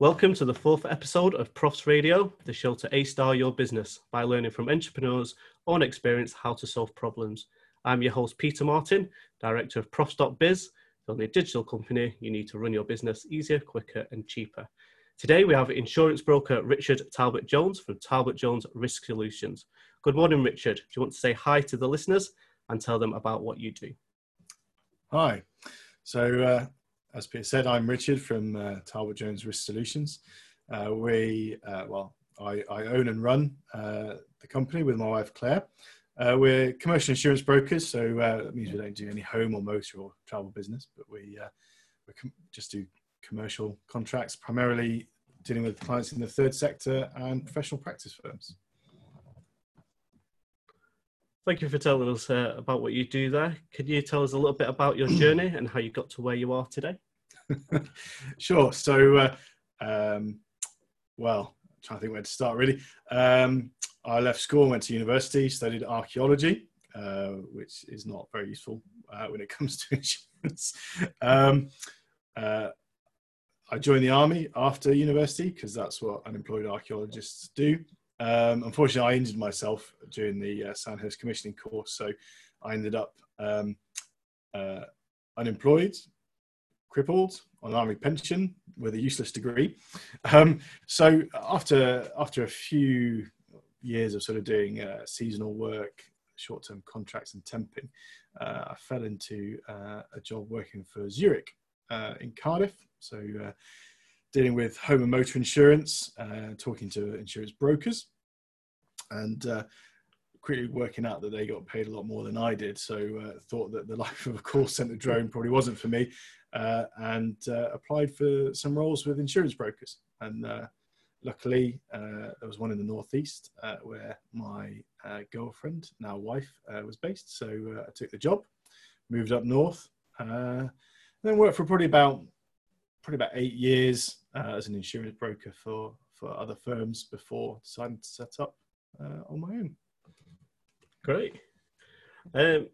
Welcome to the fourth episode of Profs Radio, the show to A star your business by learning from entrepreneurs on experience how to solve problems. I'm your host, Peter Martin, Director of Profs.biz, the only digital company you need to run your business easier, quicker, and cheaper. Today we have insurance broker Richard Talbot Jones from Talbot Jones Risk Solutions. Good morning, Richard. Do you want to say hi to the listeners and tell them about what you do? Hi. So, uh, as Peter said, I'm Richard from uh, Talbot Jones Risk Solutions. Uh, we, uh, well, I, I, own and run uh, the company with my wife Claire. Uh, we're commercial insurance brokers, so that means we don't do any home or motor or travel business, but we, we com- just do commercial contracts, primarily dealing with clients in the third sector and professional practice firms. Thank you for telling us uh, about what you do there. Can you tell us a little bit about your journey and how you got to where you are today? sure. So, uh, um, well, I'm trying to think where to start really. Um, I left school, went to university, studied archaeology, uh, which is not very useful uh, when it comes to insurance. Um, uh, I joined the army after university because that's what unemployed archaeologists do. Um, unfortunately, I injured myself during the uh, Sandhurst commissioning course, so I ended up um, uh, unemployed, crippled, on an army pension with a useless degree. Um, so after after a few years of sort of doing uh, seasonal work, short-term contracts, and temping, uh, I fell into uh, a job working for Zurich uh, in Cardiff. So dealing with home and motor insurance, uh, talking to insurance brokers, and uh, quickly working out that they got paid a lot more than I did. So uh, thought that the life of a call center drone probably wasn't for me, uh, and uh, applied for some roles with insurance brokers. And uh, luckily, there was one in the northeast where my girlfriend, now wife, was based. So I took the job, moved up north, and then worked for probably about probably about eight years uh, as an insurance broker for for other firms before deciding to set up uh, on my own. Great. Um,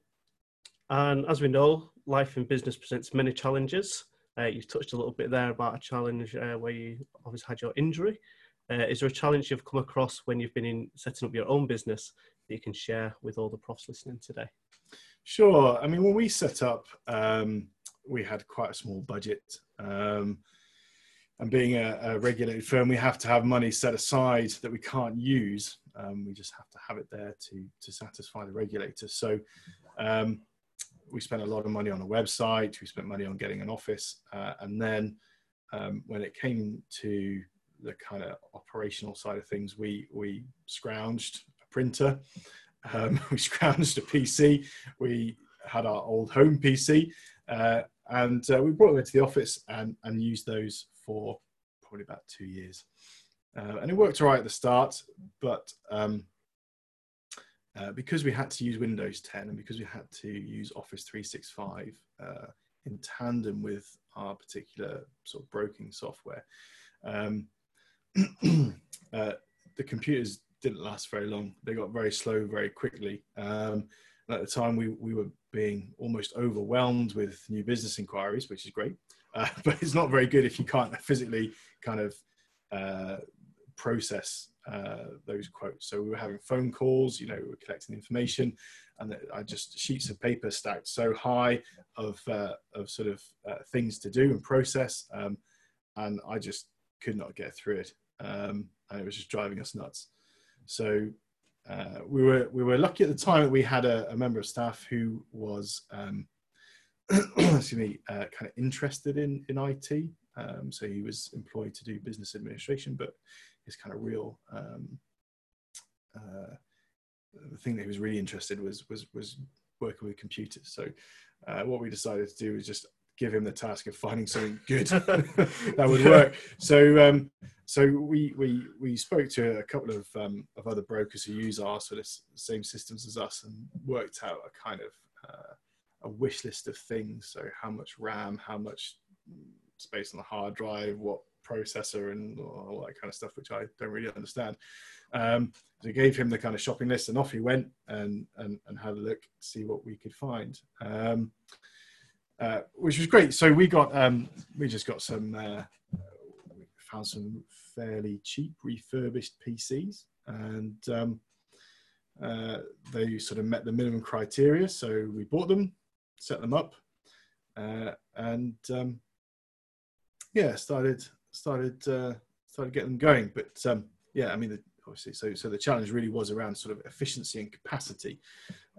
and as we know, life in business presents many challenges. Uh, you've touched a little bit there about a challenge uh, where you obviously had your injury. Uh, is there a challenge you've come across when you've been in setting up your own business that you can share with all the profs listening today? Sure. I mean, when we set up, um, we had quite a small budget. Um, and being a, a, regulated firm, we have to have money set aside that we can't use. Um, we just have to have it there to to satisfy the regulator. So um, we spent a lot of money on a website. We spent money on getting an office, uh, and then um, when it came to the kind of operational side of things, we we scrounged a printer, um, we scrounged a PC, we had our old home PC. Uh, and uh, we brought them into the office and, and used those for probably about two years. Uh, and it worked all right at the start, but um, uh, because we had to use Windows 10 and because we had to use Office 365 uh, in tandem with our particular sort of broking software, um, uh, the computers didn't last very long. They got very slow very quickly. Um, at the time, we, we were being almost overwhelmed with new business inquiries, which is great. Uh, but it's not very good if you can't physically kind of uh, process uh, those quotes. So we were having phone calls, you know, we were collecting information, and I just sheets of paper stacked so high of uh, of sort of uh, things to do and process, um, and I just could not get through it, um, and it was just driving us nuts. So uh, we were we were lucky at the time that we had a, a member of staff who was um, excuse me uh, kind of interested in in IT. Um, so he was employed to do business administration, but his kind of real um, uh, the thing that he was really interested was was was working with computers. So uh, what we decided to do was just give him the task of finding something good that would work. So, um, so we we we spoke to a couple of um, of other brokers who use our sort of same systems as us and worked out a kind of uh, a wish list of things. So, how much RAM, how much space on the hard drive, what processor, and all that kind of stuff, which I don't really understand. Um, so, gave him the kind of shopping list, and off he went and and, and had a look, see what we could find. Um, uh, which was great. So we got um, we just got some uh, some fairly cheap refurbished PCs, and um, uh, they sort of met the minimum criteria. So we bought them, set them up, uh, and um, yeah, started started uh, started getting them going. But um, yeah, I mean, the, obviously, so so the challenge really was around sort of efficiency and capacity.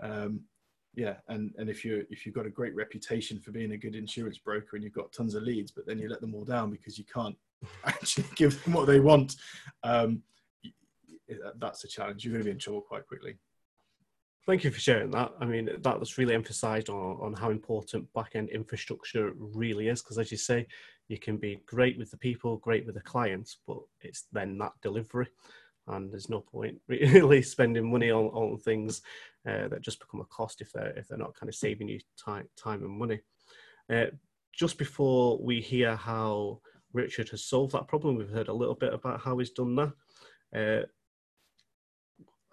Um, yeah, and and if you if you've got a great reputation for being a good insurance broker and you've got tons of leads, but then you let them all down because you can't actually give them what they want, um, that's a challenge. You're going to be in trouble quite quickly. Thank you for sharing that. I mean, that was really emphasised on, on how important back-end infrastructure really is. Because as you say, you can be great with the people, great with the clients, but it's then that delivery, and there's no point really spending money on, on things uh, that just become a cost if they're if they're not kind of saving you time time and money. Uh, just before we hear how Richard has solved that problem, we've heard a little bit about how he's done that. Uh,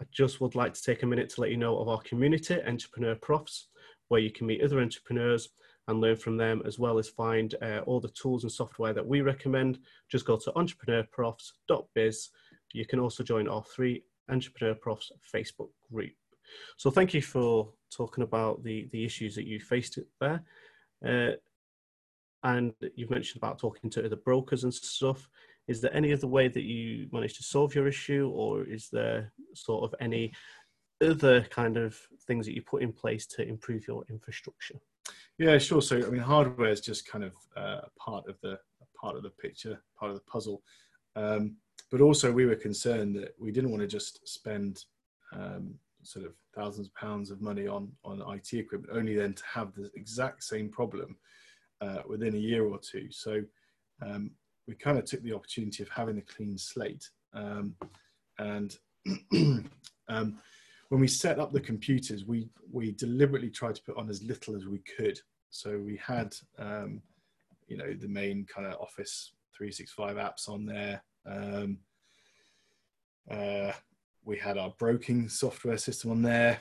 I just would like to take a minute to let you know of our community, Entrepreneur Profs, where you can meet other entrepreneurs and learn from them, as well as find uh, all the tools and software that we recommend. Just go to entrepreneurprofs.biz. You can also join our free Entrepreneur Profs Facebook group. So thank you for talking about the, the issues that you faced there. Uh, and you've mentioned about talking to other brokers and stuff. Is there any other way that you managed to solve your issue or is there sort of any other kind of things that you put in place to improve your infrastructure? Yeah sure. So i mean hardware is just kind of uh, part of the part of the picture part of the puzzle. Um, but also we were concerned that we didn't want to just spend um, sort of thousands of pounds of money on on IT equipment, only then to have the exact same problem uh, within a year or two. So um, we kind of took the opportunity of having a clean slate. Um, and um, when we set up the computers, we, we deliberately tried to put on as little as we could. So we had, um, you know, the main kind of Office 365 apps on there. Um, uh, we had our broking software system on there,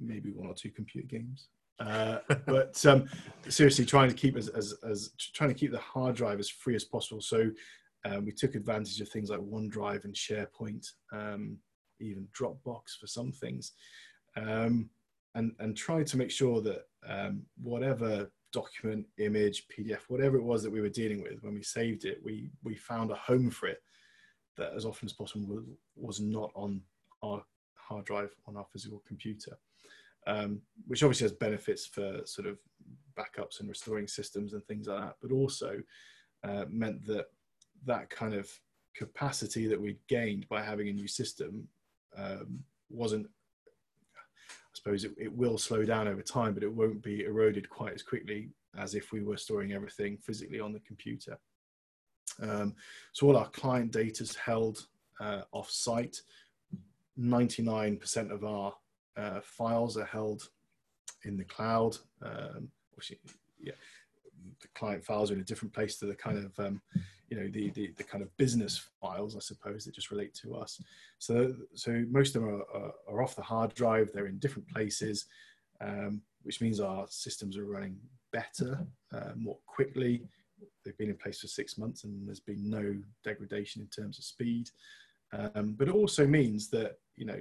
maybe one or two computer games. Uh, but um, seriously, trying to keep as, as, as, trying to keep the hard drive as free as possible. So um, we took advantage of things like OneDrive and SharePoint, um, even Dropbox for some things, um, and and tried to make sure that um, whatever document, image, PDF, whatever it was that we were dealing with, when we saved it, we we found a home for it that as often as possible was, was not on our hard drive on our physical computer um, which obviously has benefits for sort of backups and restoring systems and things like that, but also uh, meant that that kind of capacity that we gained by having a new system um, wasn't. I suppose it, it will slow down over time, but it won't be eroded quite as quickly as if we were storing everything physically on the computer. Um, so all our client data is held uh, off site. 99% of our uh, files are held in the cloud. Um, yeah, the client files are in a different place to the kind of um, you know the, the, the kind of business files, I suppose, that just relate to us. So so most of them are, are, are off the hard drive. They're in different places, um, which means our systems are running better, uh, more quickly. They've been in place for six months, and there's been no degradation in terms of speed. Um, but it also means that you know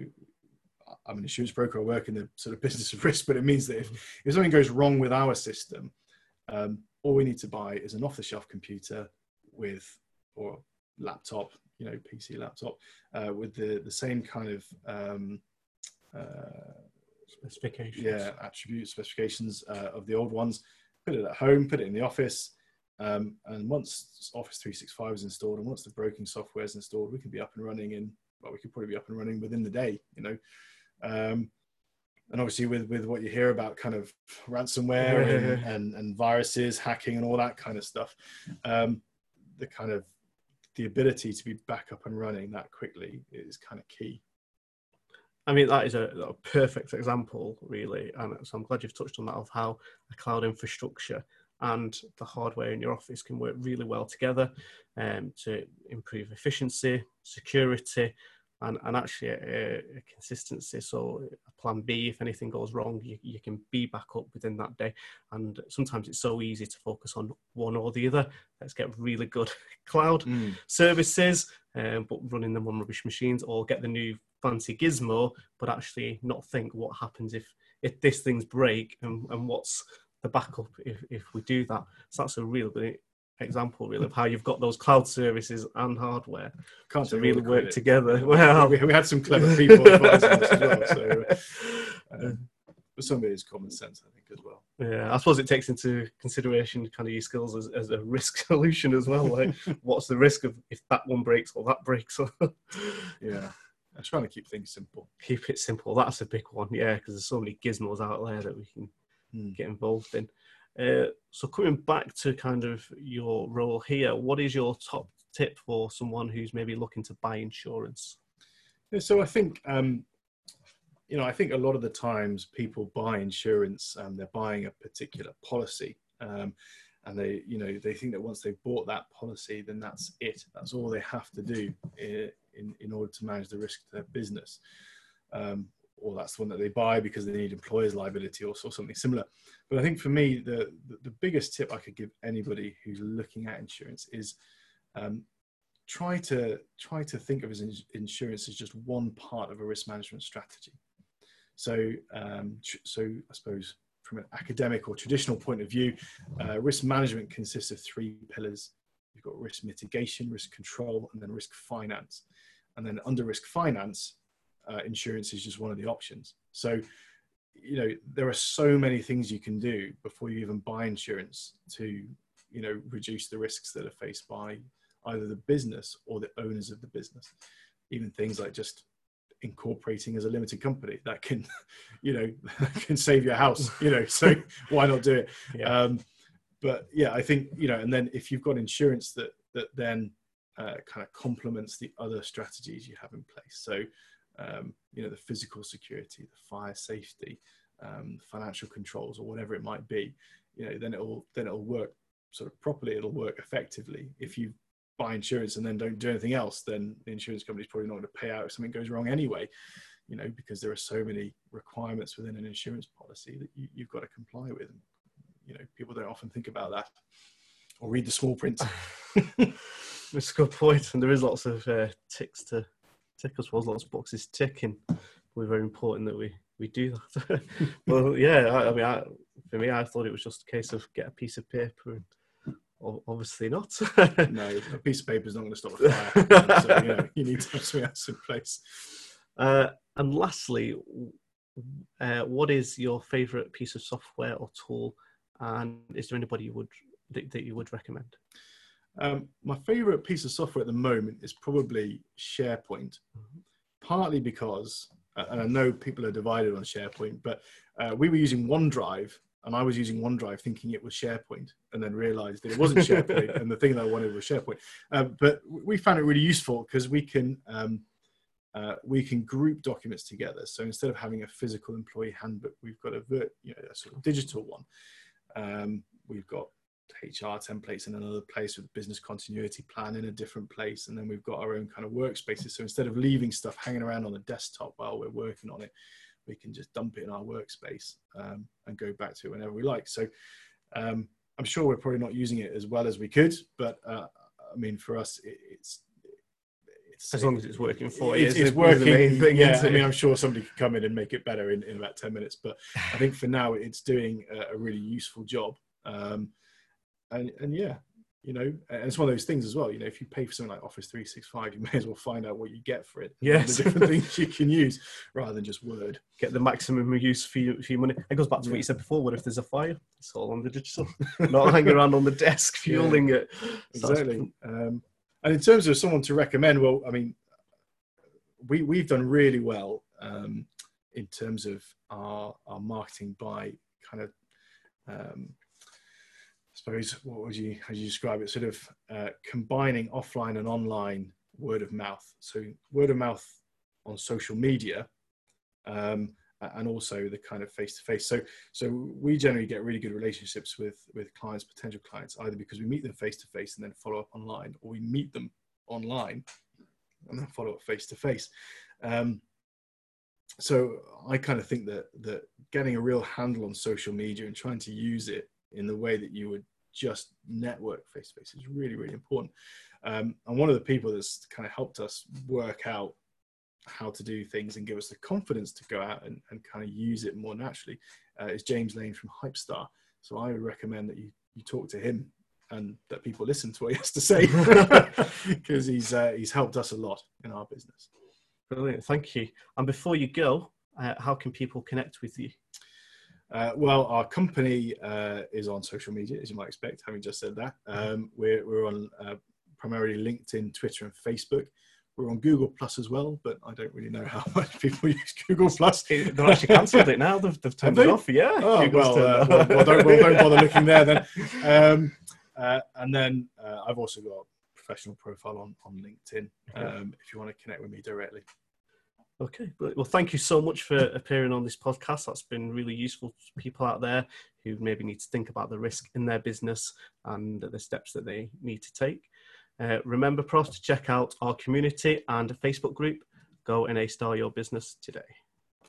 I'm an insurance broker. I work in the sort of business of risk, but it means that if, if something goes wrong with our system, um, all we need to buy is an off-the-shelf computer with or laptop, you know, PC laptop uh, with the the same kind of um, uh, specifications. Yeah, attribute specifications uh, of the old ones. Put it at home. Put it in the office. Um, and once Office 365 is installed and once the broking software is installed, we can be up and running in well, we could probably be up and running within the day. You know, um, and obviously with with what you hear about kind of ransomware and, and, and viruses hacking and all that kind of stuff um, the kind of the ability to be back up and running that quickly is kind of key I mean, that is a, a, perfect example, really. And so I'm glad you've touched on that of how a cloud infrastructure and the hardware in your office can work really well together um, to improve efficiency, security, and, and actually a, a consistency. So a plan B, if anything goes wrong, you, you can be back up within that day. And sometimes it's so easy to focus on one or the other. Let's get really good cloud mm. services, um, but running them on rubbish machines, or get the new fancy gizmo, but actually not think what happens if if this thing's break and, and what's the backup if, if we do that. So that's a real good example really of how you've got those cloud services and hardware Can't to really work together. Well, we, we, had some clever people advising us as well. So, uh, but some of it is common sense, I think, as well. Yeah, I suppose it takes into consideration kind of your skills as, as a risk solution as well. Like, what's the risk of if that one breaks or that breaks? yeah. I'm trying to keep things simple. Keep it simple. That's a big one, yeah, because there's so many gizmos out there that we can hmm. get involved in. Uh, so coming back to kind of your role here, what is your top tip for someone who's maybe looking to buy insurance? Yeah, so I think um, you know I think a lot of the times people buy insurance and they're buying a particular policy. Um, and they, you know, they think that once they've bought that policy, then that's it. That's all they have to do in, in, in order to manage the risk to their business. Um, or that's the one that they buy because they need employer's liability or, or something similar. But I think for me, the, the, biggest tip I could give anybody who's looking at insurance is um, try to try to think of as insurance as just one part of a risk management strategy. So, um, so I suppose from an academic or traditional point of view, uh, risk management consists of three pillars. You've got risk mitigation, risk control, and then risk finance. And then under risk finance, uh, insurance is just one of the options. So, you know, there are so many things you can do before you even buy insurance to, you know, reduce the risks that are faced by either the business or the owners of the business. Even things like just incorporating as a limited company that can, you know, can save your house, you know, so why not do it? Yeah. Um, but yeah, I think, you know, and then if you've got insurance that, that then uh, kind of complements the other strategies you have in place. So, um, you know, the physical security, the fire safety, um, financial controls, or whatever it might be, you know, then it'll then it'll work sort of properly. It'll work effectively. If you buy insurance and then don't do anything else, then the insurance company's probably not going to pay out if something goes wrong anyway. You know, because there are so many requirements within an insurance policy that you, you've got to comply with. And, you know, people don't often think about that or read the small print. That's a good point, and there is lots of uh, ticks to tick as well as lots of boxes ticking. We're very important that we we do that. well, yeah, I, I mean, I, for me, I thought it was just a case of get a piece of paper and obviously not. no, a piece of paper is not going to stop a fire. so, you, know, you need to have something else in place. Uh, and lastly, uh, what is your favourite piece of software or tool, and is there anybody you would that, that you would recommend? Um, my favourite piece of software at the moment is probably SharePoint, mm-hmm. partly because, uh, and I know people are divided on SharePoint, but uh, we were using OneDrive, and I was using OneDrive thinking it was SharePoint, and then realised that it wasn't SharePoint, and the thing that I wanted was SharePoint. Uh, but we found it really useful because we can um, uh, we can group documents together. So instead of having a physical employee handbook, we've got a, you know, a sort of digital one. Um, we've got HR templates in another place with business continuity plan in a different place. And then we've got our own kind of workspaces. So instead of leaving stuff hanging around on the desktop while we're working on it, we can just dump it in our workspace um, and go back to it whenever we like. So um, I'm sure we're probably not using it as well as we could, but uh, I mean, for us, it, it's, it's as long as it's working for you. It's, it's working. Thing, yeah, I mean, I'm sure somebody could come in and make it better in, in about 10 minutes, but I think for now it's doing a, a really useful job. Um, and and yeah you know and it's one of those things as well you know if you pay for something like office 365 you may as well find out what you get for it yes the different things you can use rather than just word. Get the maximum use for your, for your money. It goes back to yeah. what you said before what if there's a fire? It's all on the digital. Not hanging around on the desk fueling yeah. it exactly. um, and in terms of someone to recommend well i mean we we've done really well um, in terms of our our marketing by kind of um, suppose what would you how you describe it? Sort of uh, combining offline and online word of mouth. So word of mouth on social media um, and also the kind of face to face so so we generally get really good relationships with with clients potential clients either because we meet them face to face and then follow up online or we meet them online and then follow up face to face. So I kind of think that that getting a real handle on social media and trying to use it in the way that you would just network face to face is really really important. Um, and one of the people that's kind of helped us work out how to do things and give us the confidence to go out and, and kind of use it more naturally uh, is James Lane from Hypestar. So I would recommend that you you talk to him and that people listen to what he has to say because he's uh, he's helped us a lot in our business. Brilliant, thank you. And before you go, uh, how can people connect with you? Uh, well, our company uh, is on social media, as you might expect, having just said that. Um, we're, we're on uh, primarily LinkedIn, Twitter, and Facebook. We're on Google Plus as well, but I don't really know how much people use Google Plus. They've actually cancelled it now. They've, they've turned Have it off. Yeah. Oh, well, uh, well, well, don't, well, don't bother looking there then. Um, uh, and then uh, I've also got a professional profile on, on LinkedIn um, if you want to connect with me directly. Okay, well, thank you so much for appearing on this podcast. That's been really useful to people out there who maybe need to think about the risk in their business and the steps that they need to take. Uh, remember, pros, to check out our community and Facebook group. Go and A star your business today.